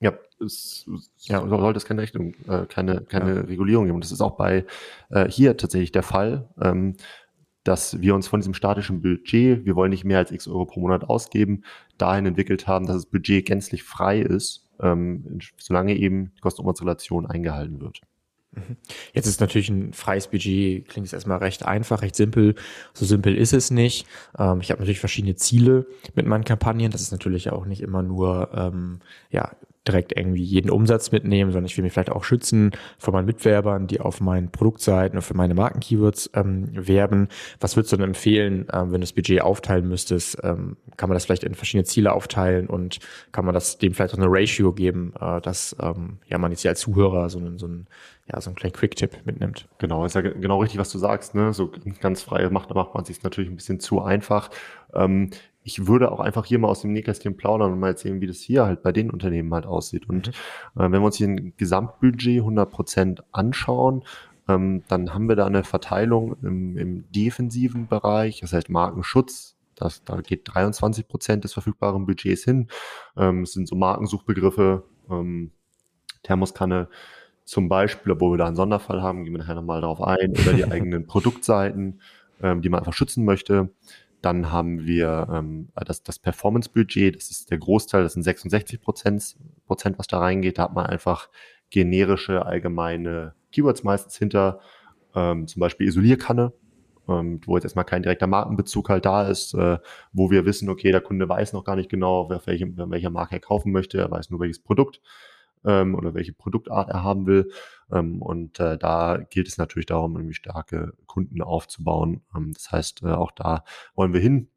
ja, es, ja, sollte es keine Rechnung, äh, keine, keine ja. Regulierung geben. Und das ist auch bei äh, hier tatsächlich der Fall. Ähm, dass wir uns von diesem statischen Budget, wir wollen nicht mehr als x Euro pro Monat ausgeben, dahin entwickelt haben, dass das Budget gänzlich frei ist, ähm, solange eben die Kostenumsatzrelation eingehalten wird. Mhm. Jetzt ist natürlich ein freies Budget, klingt es erstmal recht einfach, recht simpel. So simpel ist es nicht. Ähm, ich habe natürlich verschiedene Ziele mit meinen Kampagnen. Das ist natürlich auch nicht immer nur ähm, ja, direkt irgendwie jeden Umsatz mitnehmen, sondern ich will mich vielleicht auch schützen vor meinen Mitwerbern, die auf meinen Produktseiten und für meine Markenkeywords ähm, werben. Was würdest du denn empfehlen, ähm, wenn du das Budget aufteilen müsstest? Ähm, kann man das vielleicht in verschiedene Ziele aufteilen und kann man das dem vielleicht auch eine Ratio geben, äh, dass ähm, ja man jetzt hier als Zuhörer so einen, so einen ja, so einen kleinen Quick-Tipp mitnimmt. Genau, ist ja genau richtig, was du sagst. Ne? So ganz frei macht, macht man sich natürlich ein bisschen zu einfach. Ähm, ich würde auch einfach hier mal aus dem Nähkästchen plaudern und mal erzählen, wie das hier halt bei den Unternehmen halt aussieht. Und mhm. äh, wenn wir uns hier ein Gesamtbudget 100 Prozent anschauen, ähm, dann haben wir da eine Verteilung im, im defensiven Bereich, das heißt Markenschutz. Das, da geht 23 Prozent des verfügbaren Budgets hin. Ähm, es sind so Markensuchbegriffe, ähm, Thermoskanne zum Beispiel, obwohl wir da einen Sonderfall haben, gehen wir nachher nochmal darauf ein, oder die eigenen Produktseiten, ähm, die man einfach schützen möchte. Dann haben wir ähm, das, das Performance-Budget, das ist der Großteil, das sind 66 Prozent, Prozent, was da reingeht. Da hat man einfach generische, allgemeine Keywords meistens hinter, ähm, zum Beispiel Isolierkanne, ähm, wo jetzt erstmal kein direkter Markenbezug halt da ist, äh, wo wir wissen, okay, der Kunde weiß noch gar nicht genau, wer welche, welcher Marke er kaufen möchte, er weiß nur welches Produkt ähm, oder welche Produktart er haben will. Ähm, und äh, da gilt es natürlich darum, irgendwie starke Kunden aufzubauen. Ähm, das heißt, äh, auch da wollen wir hin.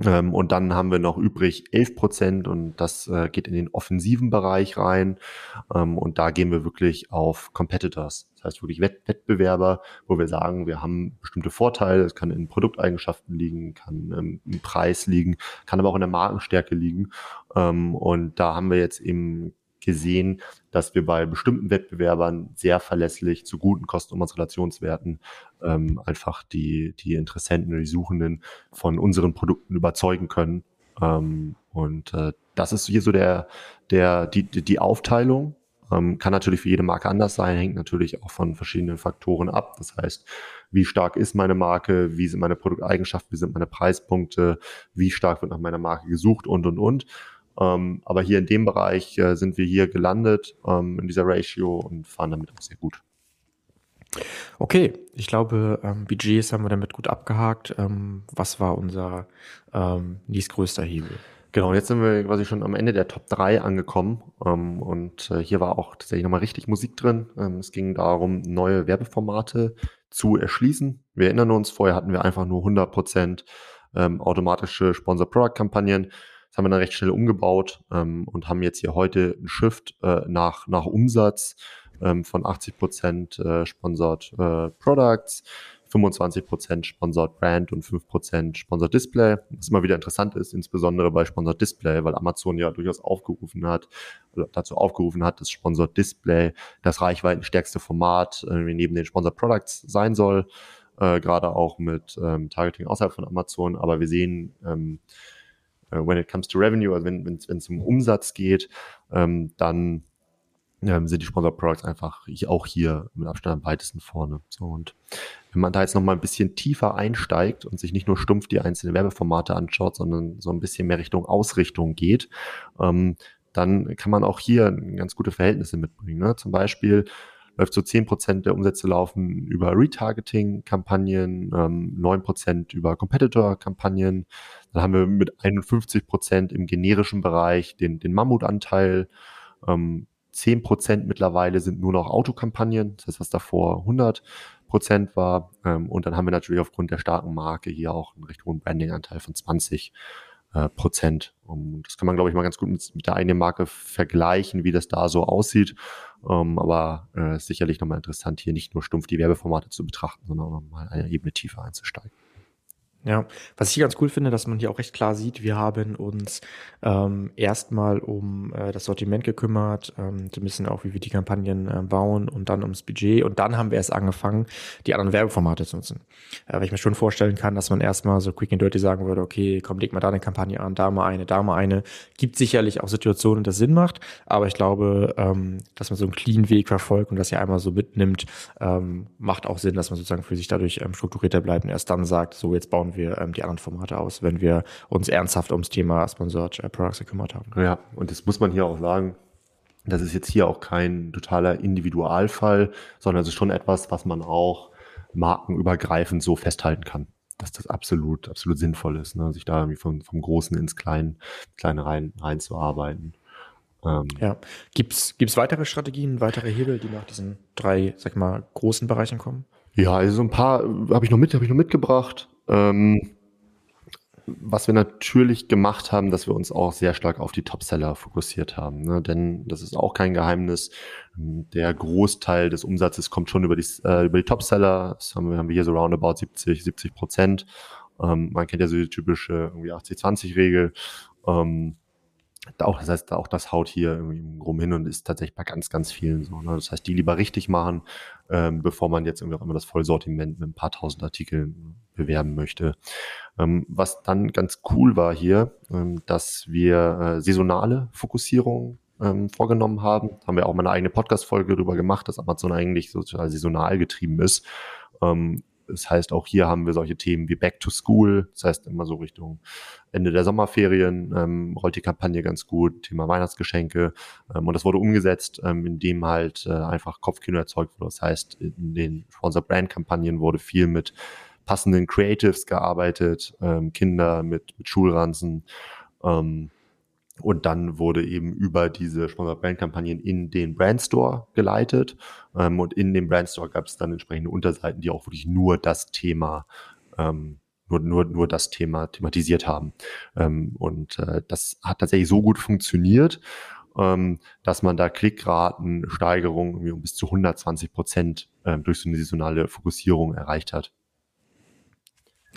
Ähm, und dann haben wir noch übrig 11 Prozent und das äh, geht in den offensiven Bereich rein. Ähm, und da gehen wir wirklich auf Competitors. Das heißt wirklich Wett Wettbewerber, wo wir sagen, wir haben bestimmte Vorteile. Es kann in Produkteigenschaften liegen, kann ähm, im Preis liegen, kann aber auch in der Markenstärke liegen. Ähm, und da haben wir jetzt eben gesehen, dass wir bei bestimmten Wettbewerbern sehr verlässlich zu guten Kosten- und Relationswerten ähm, einfach die, die Interessenten oder die Suchenden von unseren Produkten überzeugen können. Ähm, Und äh, das ist hier so der, der, die, die Aufteilung. Ähm, kann natürlich für jede Marke anders sein, hängt natürlich auch von verschiedenen Faktoren ab. Das heißt, wie stark ist meine Marke, wie sind meine Produkteigenschaften, wie sind meine Preispunkte, wie stark wird nach meiner Marke gesucht und, und, und. Ähm, aber hier in dem Bereich äh, sind wir hier gelandet ähm, in dieser Ratio und fahren damit auch sehr gut. Okay, ich glaube, ähm, Budgets haben wir damit gut abgehakt. Ähm, was war unser ähm, nächstgrößter Hebel? Genau, jetzt sind wir quasi schon am Ende der Top 3 angekommen ähm, und äh, hier war auch tatsächlich nochmal richtig Musik drin. Es ging darum, neue Werbeformate zu erschließen. Wir erinnern uns, vorher hatten wir einfach nur 100% ähm, automatische Sponsor-Product-Kampagnen. Das haben wir dann recht schnell umgebaut ähm, und haben jetzt hier heute einen Shift äh, nach, nach Umsatz ähm, von 80% äh, Sponsored äh, Products, 25% Sponsored Brand und 5% Sponsored Display. Was immer wieder interessant ist, insbesondere bei Sponsored Display, weil Amazon ja durchaus aufgerufen hat, dazu aufgerufen hat, dass Sponsored Display das reichweitenstärkste Format äh, neben den Sponsored Products sein soll, äh, gerade auch mit ähm, Targeting außerhalb von Amazon. Aber wir sehen, ähm, äh, when it comes to revenue, also wenn es um Umsatz geht, ähm, dann ähm, sind die Sponsor Products einfach auch hier mit Abstand am weitesten vorne. So und wenn man da jetzt noch mal ein bisschen tiefer einsteigt und sich nicht nur stumpf die einzelnen Werbeformate anschaut, sondern so ein bisschen mehr Richtung Ausrichtung geht, ähm, dann kann man auch hier ganz gute Verhältnisse mitbringen. Ne? Zum Beispiel läuft so zehn Prozent der Umsätze laufen über Retargeting-Kampagnen, ähm, 9% über Competitor-Kampagnen. Dann haben wir mit 51 Prozent im generischen Bereich den, den Mammutanteil. Ähm, 10% mittlerweile sind nur noch Autokampagnen, das heißt, was davor 100 Prozent war. Ähm, und dann haben wir natürlich aufgrund der starken Marke hier auch einen recht hohen Branding-Anteil von 20 äh, Prozent. Und das kann man, glaube ich, mal ganz gut mit, mit, der eigenen Marke vergleichen, wie das da so aussieht. Ähm, aber äh, sicherlich nochmal interessant, hier nicht nur stumpf die Werbeformate zu betrachten, sondern auch nochmal eine Ebene tiefer einzusteigen. Ja, was ich hier ganz cool finde, dass man hier auch recht klar sieht, wir haben uns ähm, erstmal um äh, das Sortiment gekümmert, ähm, ein bisschen auch, wie wir die Kampagnen äh, bauen und dann ums Budget und dann haben wir erst angefangen, die anderen Werbeformate zu nutzen. Äh, weil ich mir schon vorstellen kann, dass man erstmal so quick and dirty sagen würde, okay, komm, leg mal da eine Kampagne an, da mal eine, da mal eine. Gibt sicherlich auch Situationen, das Sinn macht, aber ich glaube, ähm, dass man so einen clean Weg verfolgt und das ja einmal so mitnimmt, ähm, macht auch Sinn, dass man sozusagen für sich dadurch ähm, strukturierter bleibt und erst dann sagt, so jetzt bauen wir ähm, die anderen Formate aus, wenn wir uns ernsthaft ums Thema Sponsored äh, Products gekümmert haben. Ja, und das muss man hier auch sagen. Das ist jetzt hier auch kein totaler Individualfall, sondern es ist schon etwas, was man auch markenübergreifend so festhalten kann, dass das absolut, absolut sinnvoll ist, ne? sich da irgendwie vom, vom Großen ins Kleine, Kleine rein, reinzuarbeiten. Ähm, ja. Gibt's gibt's weitere Strategien, weitere Hebel, die nach diesen drei, sag mal, großen Bereichen kommen? Ja, also so ein paar habe ich noch mit, habe ich noch mitgebracht. Ähm, was wir natürlich gemacht haben, dass wir uns auch sehr stark auf die Topseller fokussiert haben. Ne? Denn das ist auch kein Geheimnis. Der Großteil des Umsatzes kommt schon über die, äh, über die Topseller. Das haben wir, haben wir hier so roundabout 70, 70 Prozent. Ähm, man kennt ja so die typische 80-20-Regel. Ähm, auch, das heißt, auch das haut hier irgendwie rum hin und ist tatsächlich bei ganz, ganz vielen so. Ne? Das heißt, die lieber richtig machen, ähm, bevor man jetzt irgendwie auch immer das Vollsortiment mit ein paar tausend Artikeln bewerben möchte. Ähm, was dann ganz cool war hier, ähm, dass wir äh, saisonale Fokussierung ähm, vorgenommen haben. Haben wir auch mal eine eigene Podcast-Folge darüber gemacht, dass Amazon eigentlich sozusagen saisonal getrieben ist. Ähm, das heißt, auch hier haben wir solche Themen wie Back to School. Das heißt, immer so Richtung Ende der Sommerferien ähm, rollt die Kampagne ganz gut. Thema Weihnachtsgeschenke. Ähm, und das wurde umgesetzt, ähm, indem halt äh, einfach Kopfkino erzeugt wurde. Das heißt, in den Sponsor Brand Kampagnen wurde viel mit passenden Creatives gearbeitet, ähm, Kinder mit, mit Schulranzen. Ähm, und dann wurde eben über diese Sponsor Brand Kampagnen in den Brand Store geleitet. Ähm, und in dem Brand Store gab es dann entsprechende Unterseiten, die auch wirklich nur das Thema ähm, nur, nur, nur das Thema thematisiert haben. Ähm, und äh, das hat tatsächlich so gut funktioniert, ähm, dass man da Klickratensteigerungen irgendwie um bis zu 120 Prozent ähm, durch so eine saisonale Fokussierung erreicht hat.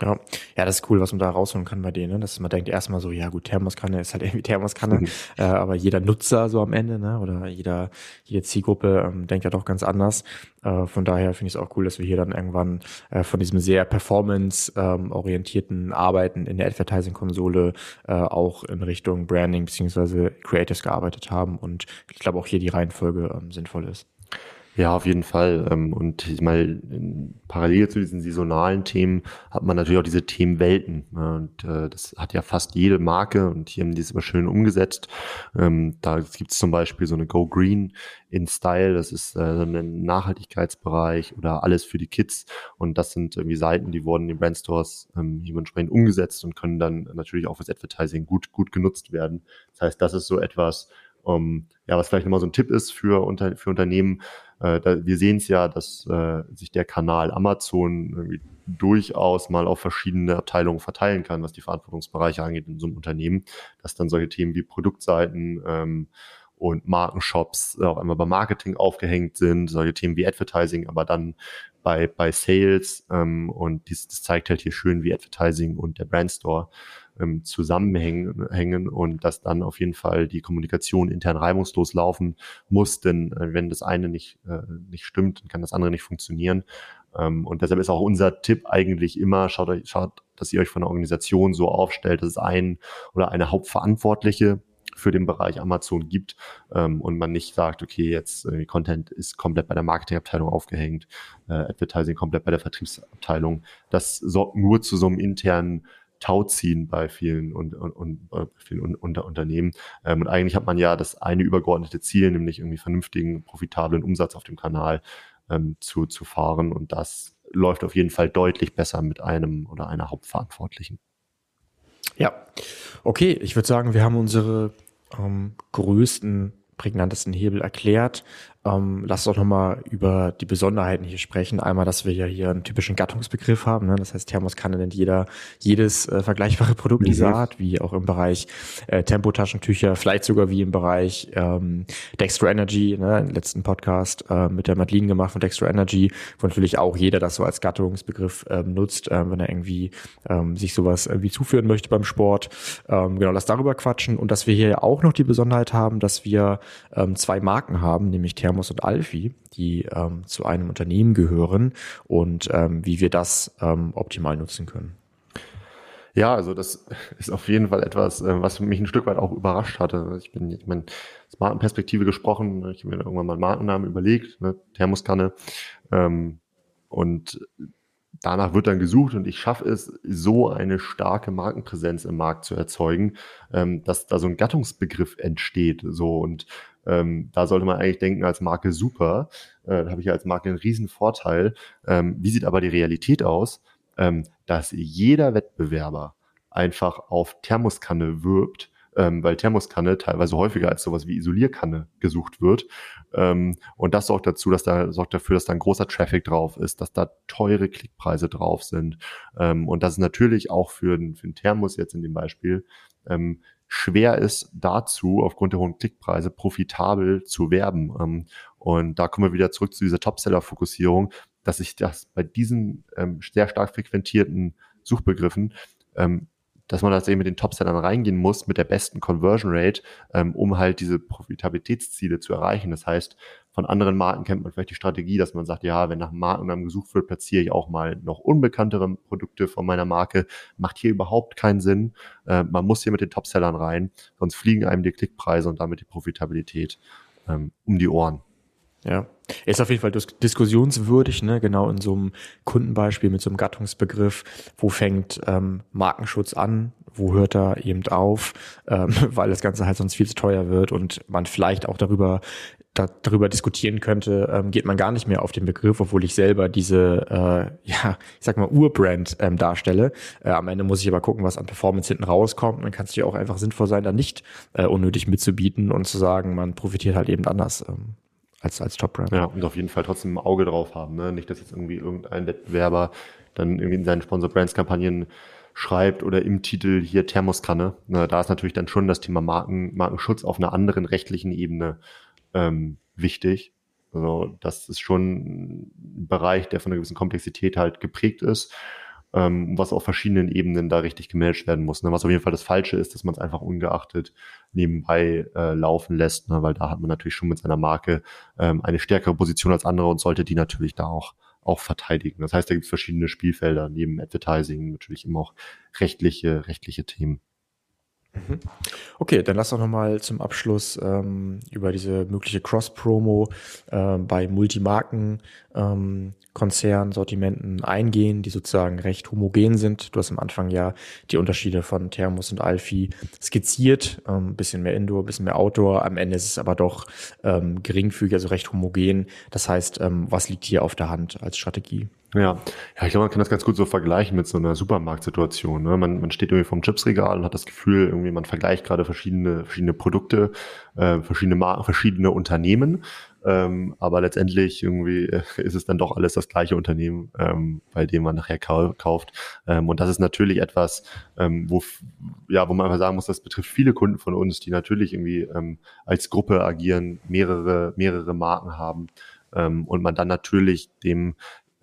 Ja. ja, das ist cool, was man da rausholen kann bei denen, ne? dass man denkt erstmal so, ja gut, Thermoskanne ist halt irgendwie Thermoskanne, mhm. äh, aber jeder Nutzer so am Ende, ne? oder jeder, jede Zielgruppe ähm, denkt ja doch ganz anders. Äh, von daher finde ich es auch cool, dass wir hier dann irgendwann äh, von diesem sehr performance-orientierten ähm, Arbeiten in der Advertising-Konsole äh, auch in Richtung Branding beziehungsweise Creatives gearbeitet haben und ich glaube auch hier die Reihenfolge ähm, sinnvoll ist. Ja, auf jeden Fall. Ähm, und meine, parallel zu diesen saisonalen Themen hat man natürlich auch diese Themenwelten. Und äh, das hat ja fast jede Marke und hier haben die es immer schön umgesetzt. Ähm, da gibt es zum Beispiel so eine Go Green in Style, das ist äh, so ein Nachhaltigkeitsbereich oder alles für die Kids. Und das sind irgendwie Seiten, die wurden in Brandstores ähm, dementsprechend umgesetzt und können dann natürlich auch fürs Advertising gut, gut genutzt werden. Das heißt, das ist so etwas, um, ja, was vielleicht nochmal so ein Tipp ist für, unter, für Unternehmen, äh, da, wir sehen es ja, dass äh, sich der Kanal Amazon irgendwie durchaus mal auf verschiedene Abteilungen verteilen kann, was die Verantwortungsbereiche angeht in so einem Unternehmen, dass dann solche Themen wie Produktseiten ähm, und Markenshops auf einmal bei Marketing aufgehängt sind, solche Themen wie Advertising, aber dann bei, bei Sales ähm, und dies, das zeigt halt hier schön, wie Advertising und der Brandstore ähm, zusammenhängen und dass dann auf jeden Fall die Kommunikation intern reibungslos laufen muss, denn äh, wenn das eine nicht, äh, nicht stimmt, dann kann das andere nicht funktionieren. Ähm, und deshalb ist auch unser Tipp eigentlich immer, schaut, euch, schaut, dass ihr euch von der Organisation so aufstellt, dass es ein oder eine Hauptverantwortliche für den Bereich Amazon gibt ähm, und man nicht sagt, okay, jetzt äh, Content ist komplett bei der Marketingabteilung aufgehängt, äh, Advertising komplett bei der Vertriebsabteilung. Das sorgt nur zu so einem internen Tauziehen bei vielen und, und, und bei vielen unter Unternehmen. Ähm, und eigentlich hat man ja das eine übergeordnete Ziel, nämlich irgendwie vernünftigen, profitablen Umsatz auf dem Kanal ähm, zu, zu fahren. Und das läuft auf jeden Fall deutlich besser mit einem oder einer Hauptverantwortlichen. Ja, okay, ich würde sagen, wir haben unsere ähm, größten prägnantesten Hebel erklärt. Ähm, lass doch nochmal über die Besonderheiten hier sprechen. Einmal, dass wir ja hier einen typischen Gattungsbegriff haben. Ne? Das heißt, Thermoskanne nennt jeder jedes äh, vergleichbare Produkt mhm. dieser Art, wie auch im Bereich äh, Tempotaschentücher, vielleicht sogar wie im Bereich ähm, Dextro Energy, ne? im letzten Podcast äh, mit der Madeline gemacht von Dextro Energy, wo natürlich auch jeder das so als Gattungsbegriff ähm, nutzt, äh, wenn er irgendwie ähm, sich sowas irgendwie zuführen möchte beim Sport. Ähm, genau, lass darüber quatschen. Und dass wir hier auch noch die Besonderheit haben, dass wir ähm, zwei Marken haben, nämlich Thermos Thermos und Alfie, die ähm, zu einem Unternehmen gehören und ähm, wie wir das ähm, optimal nutzen können. Ja, also das ist auf jeden Fall etwas, äh, was mich ein Stück weit auch überrascht hatte. Ich bin, ich meine, aus Markenperspektive gesprochen, ich habe mir irgendwann mal einen Markennamen überlegt, ne, Thermoskanne. Ähm, und danach wird dann gesucht und ich schaffe es, so eine starke Markenpräsenz im Markt zu erzeugen, ähm, dass da so ein Gattungsbegriff entsteht. So und ähm, da sollte man eigentlich denken, als Marke super, äh, habe ich als Marke einen riesen Vorteil. Ähm, wie sieht aber die Realität aus? Ähm, dass jeder Wettbewerber einfach auf Thermoskanne wirbt, ähm, weil Thermoskanne teilweise häufiger als sowas wie Isolierkanne gesucht wird. Ähm, und das sorgt dazu, dass da sorgt dafür, dass da ein großer Traffic drauf ist, dass da teure Klickpreise drauf sind. Ähm, und das ist natürlich auch für, für einen Thermos jetzt in dem Beispiel ähm, schwer ist dazu, aufgrund der hohen Klickpreise profitabel zu werben. Ähm, und da kommen wir wieder zurück zu dieser Topseller-Fokussierung, dass ich das bei diesen ähm, sehr stark frequentierten Suchbegriffen ähm, dass man tatsächlich mit den Topsellern reingehen muss, mit der besten Conversion Rate, ähm, um halt diese Profitabilitätsziele zu erreichen. Das heißt, von anderen Marken kennt man vielleicht die Strategie, dass man sagt, ja, wenn nach Markennamen gesucht wird, platziere ich auch mal noch unbekanntere Produkte von meiner Marke. Macht hier überhaupt keinen Sinn. Äh, man muss hier mit den Topsellern rein, sonst fliegen einem die Klickpreise und damit die Profitabilität ähm, um die Ohren. Ja, ist auf jeden Fall dis diskussionswürdig, ne? genau in so einem Kundenbeispiel mit so einem Gattungsbegriff. Wo fängt ähm, Markenschutz an? Wo hört er eben auf? Ähm, weil das Ganze halt sonst viel zu teuer wird und man vielleicht auch darüber da, darüber diskutieren könnte, ähm, geht man gar nicht mehr auf den Begriff, obwohl ich selber diese, äh, ja, ich sag mal, Urbrand ähm, darstelle. Äh, am Ende muss ich aber gucken, was an Performance hinten rauskommt. dann kann es dir auch einfach sinnvoll sein, da nicht äh, unnötig mitzubieten und zu sagen, man profitiert halt eben anders. Ähm als, als Top-Brand. Ja, und auf jeden Fall trotzdem ein Auge drauf haben. Ne? Nicht, dass jetzt irgendwie irgendein Wettbewerber dann irgendwie in seinen Sponsor-Brands-Kampagnen schreibt oder im Titel hier Thermoskanne. Ne? Da ist natürlich dann schon das Thema Marken, Markenschutz auf einer anderen rechtlichen Ebene ähm, wichtig. Also das ist schon ein Bereich, der von einer gewissen Komplexität halt geprägt ist. Ähm, was auf verschiedenen Ebenen da richtig gemanagt werden muss. Ne? Was auf jeden Fall das Falsche ist, dass man es einfach ungeachtet nebenbei äh, laufen lässt, ne? weil da hat man natürlich schon mit seiner Marke ähm, eine stärkere Position als andere und sollte die natürlich da auch auch verteidigen. Das heißt, da gibt es verschiedene Spielfelder, neben Advertising natürlich immer auch rechtliche, rechtliche Themen. Mhm. Okay, dann lass doch nochmal zum Abschluss ähm, über diese mögliche Cross-Promo äh, bei Multimarken ähm, Konzernsortimenten eingehen, die sozusagen recht homogen sind. Du hast am Anfang ja die Unterschiede von Thermos und Alfie skizziert, ähm, bisschen mehr Indoor, bisschen mehr Outdoor. Am Ende ist es aber doch ähm, geringfügig, also recht homogen. Das heißt, ähm, was liegt hier auf der Hand als Strategie? Ja, ja, ich glaube, man kann das ganz gut so vergleichen mit so einer Supermarktsituation. Ne? Man, man steht irgendwie vom Chipsregal und hat das Gefühl, irgendwie man vergleicht gerade verschiedene, verschiedene Produkte, äh, verschiedene Marken, verschiedene Unternehmen. Ähm, aber letztendlich irgendwie äh, ist es dann doch alles das gleiche Unternehmen, ähm, bei dem man nachher kau kauft. Ähm, und das ist natürlich etwas, ähm, wo, ja, wo man einfach sagen muss, das betrifft viele Kunden von uns, die natürlich irgendwie ähm, als Gruppe agieren, mehrere, mehrere Marken haben. Ähm, und man dann natürlich dem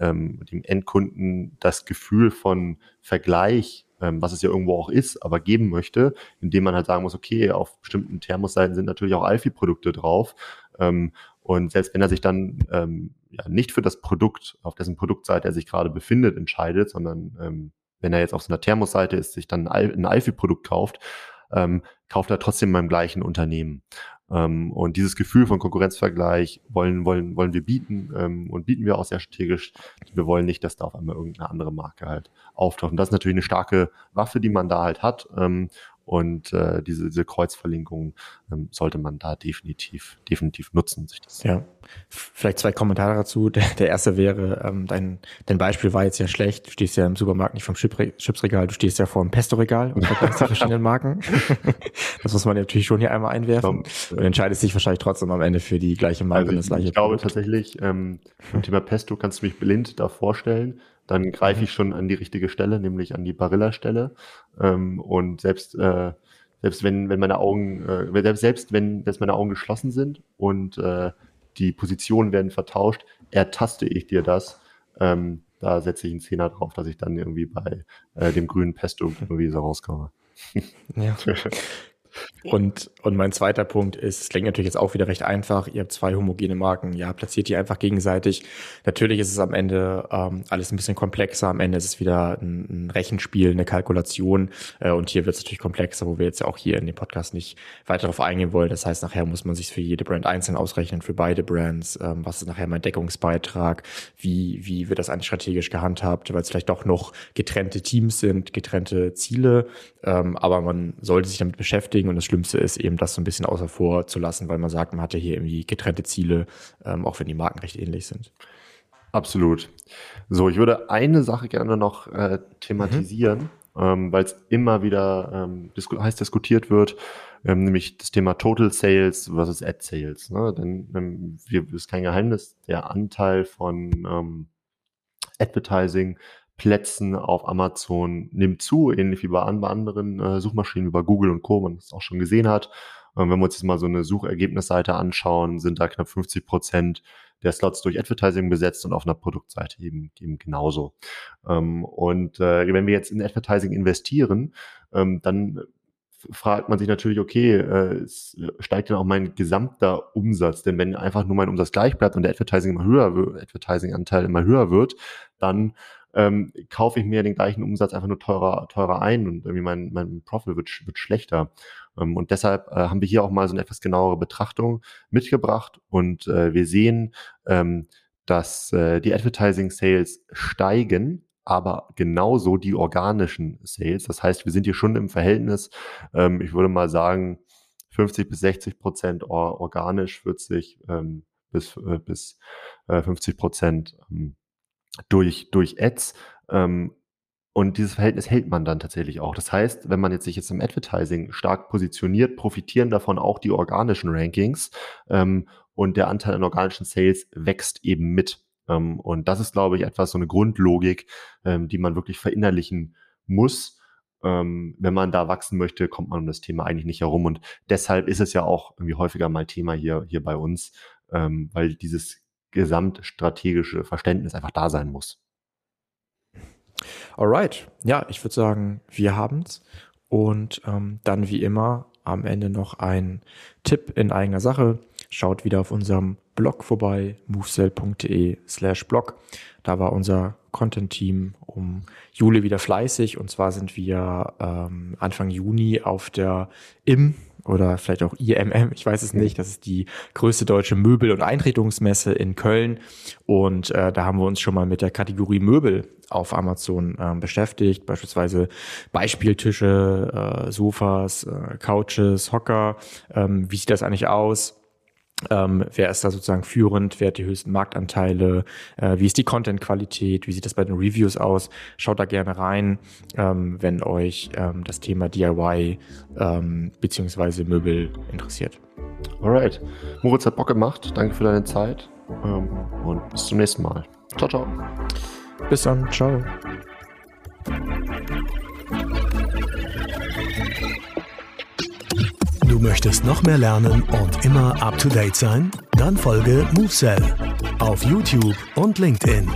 ähm, dem Endkunden das Gefühl von Vergleich, ähm, was es ja irgendwo auch ist, aber geben möchte, indem man halt sagen muss, okay, auf bestimmten Thermosseiten sind natürlich auch Alfie-Produkte drauf. Ähm, und selbst wenn er sich dann ähm, ja, nicht für das Produkt, auf dessen Produktseite er sich gerade befindet, entscheidet, sondern ähm, wenn er jetzt auf so einer Thermosseite ist, sich dann ein Alfie-Produkt kauft, ähm, kauft er trotzdem beim gleichen Unternehmen. Ähm, und dieses Gefühl von Konkurrenzvergleich wollen, wollen, wollen wir bieten ähm, und bieten wir auch sehr strategisch. Wir wollen nicht, dass da auf einmal irgendeine andere Marke halt auftaucht. Und das ist natürlich eine starke Waffe, die man da halt hat. Ähm, und äh, diese, diese Kreuzverlinkungen ähm, sollte man da definitiv, definitiv nutzen. Sich das ja, vielleicht zwei Kommentare dazu. Der, der erste wäre, ähm, dein, dein Beispiel war jetzt ja schlecht. Du stehst ja im Supermarkt nicht vom Chipsregal, du stehst ja vor dem Pesto-Regal und vergleichst die verschiedenen Marken. das muss man natürlich schon hier einmal einwerfen. und entscheidest dich wahrscheinlich trotzdem am Ende für die gleiche Marke also und das gleiche Ich glaube tatsächlich, ähm, beim Thema Pesto kannst du mich blind da vorstellen dann greife mhm. ich schon an die richtige Stelle, nämlich an die Barilla-Stelle. Ähm, und selbst, äh, selbst wenn, wenn meine Augen, äh, selbst wenn, dass meine Augen geschlossen sind und äh, die Positionen werden vertauscht, ertaste ich dir das. Ähm, da setze ich einen Zehner drauf, dass ich dann irgendwie bei äh, dem grünen Pesto irgendwie so rauskomme. Ja. Und, und mein zweiter Punkt ist, es klingt natürlich jetzt auch wieder recht einfach. Ihr habt zwei homogene Marken, ja, platziert die einfach gegenseitig. Natürlich ist es am Ende ähm, alles ein bisschen komplexer. Am Ende ist es wieder ein, ein Rechenspiel, eine Kalkulation. Äh, und hier wird es natürlich komplexer, wo wir jetzt ja auch hier in dem Podcast nicht weiter darauf eingehen wollen. Das heißt, nachher muss man sich für jede Brand einzeln ausrechnen, für beide Brands. Ähm, was ist nachher mein Deckungsbeitrag? Wie, wie wird das eigentlich strategisch gehandhabt? Weil es vielleicht doch noch getrennte Teams sind, getrennte Ziele. Ähm, aber man sollte sich damit beschäftigen und das Schlimmste ist eben, das so ein bisschen außer vor zu lassen, weil man sagt, man hatte hier irgendwie getrennte Ziele, ähm, auch wenn die Marken recht ähnlich sind. Absolut. So, ich würde eine Sache gerne noch äh, thematisieren, mhm. ähm, weil es immer wieder ähm, disku heiß diskutiert wird, ähm, nämlich das Thema Total Sales versus Ad Sales. Ne? Denn ähm, wir, ist kein Geheimnis, der Anteil von ähm, Advertising Plätzen auf Amazon nimmt zu, ähnlich wie bei, anderen äh, Suchmaschinen, wie bei Google und Co., man das auch schon gesehen hat. Ähm, wenn wir uns jetzt mal so eine Suchergebnisseite anschauen, sind da knapp 50 Prozent der Slots durch Advertising besetzt und auf einer Produktseite eben, eben genauso. Ähm, und äh, wenn wir jetzt in Advertising investieren, ähm, dann fragt man sich natürlich, okay, äh, steigt dann auch mein gesamter Umsatz, denn wenn einfach nur mein Umsatz gleich bleibt und der Advertising immer höher wird, Advertising-Anteil immer höher wird, dann ähm, kaufe ich mir den gleichen Umsatz einfach nur teurer, teurer ein und irgendwie mein, mein Profit wird, wird schlechter. Ähm, und deshalb äh, haben wir hier auch mal so eine etwas genauere Betrachtung mitgebracht und äh, wir sehen, ähm, dass äh, die Advertising Sales steigen, aber genauso die organischen Sales. Das heißt, wir sind hier schon im Verhältnis, ähm, ich würde mal sagen, 50 bis 60 Prozent organisch, 40 ähm, bis, äh, bis äh, 50 Prozent ähm, durch, durch Ads. Ähm, und dieses Verhältnis hält man dann tatsächlich auch. Das heißt, wenn man jetzt sich jetzt im Advertising stark positioniert, profitieren davon auch die organischen Rankings ähm, und der Anteil an organischen Sales wächst eben mit. Ähm, und das ist, glaube ich, etwas so eine Grundlogik, ähm, die man wirklich verinnerlichen muss. Ähm, wenn man da wachsen möchte, kommt man um das Thema eigentlich nicht herum. Und deshalb ist es ja auch irgendwie häufiger mal Thema hier, hier bei uns, ähm, weil dieses gesamtstrategische Verständnis einfach da sein muss. Alright, ja, ich würde sagen, wir haben's. Und ähm, dann wie immer am Ende noch ein Tipp in eigener Sache. Schaut wieder auf unserem Blog vorbei, movesell.de slash blog. Da war unser Content-Team um Juli wieder fleißig. Und zwar sind wir ähm, Anfang Juni auf der IM oder vielleicht auch IMM, ich weiß es nicht. Das ist die größte deutsche Möbel- und Eintretungsmesse in Köln. Und äh, da haben wir uns schon mal mit der Kategorie Möbel auf Amazon ähm, beschäftigt, beispielsweise Beispieltische, äh, Sofas, äh, Couches, Hocker. Ähm, wie sieht das eigentlich aus? Ähm, wer ist da sozusagen führend? Wer hat die höchsten Marktanteile? Äh, wie ist die Content-Qualität? Wie sieht das bei den Reviews aus? Schaut da gerne rein, ähm, wenn euch ähm, das Thema DIY ähm, beziehungsweise Möbel interessiert. Alright. Moritz hat Bock gemacht. Danke für deine Zeit ähm, und bis zum nächsten Mal. Ciao, ciao. Bis dann. Ciao. Du möchtest noch mehr lernen und immer up to date sein? Dann folge MoveSell auf YouTube und LinkedIn.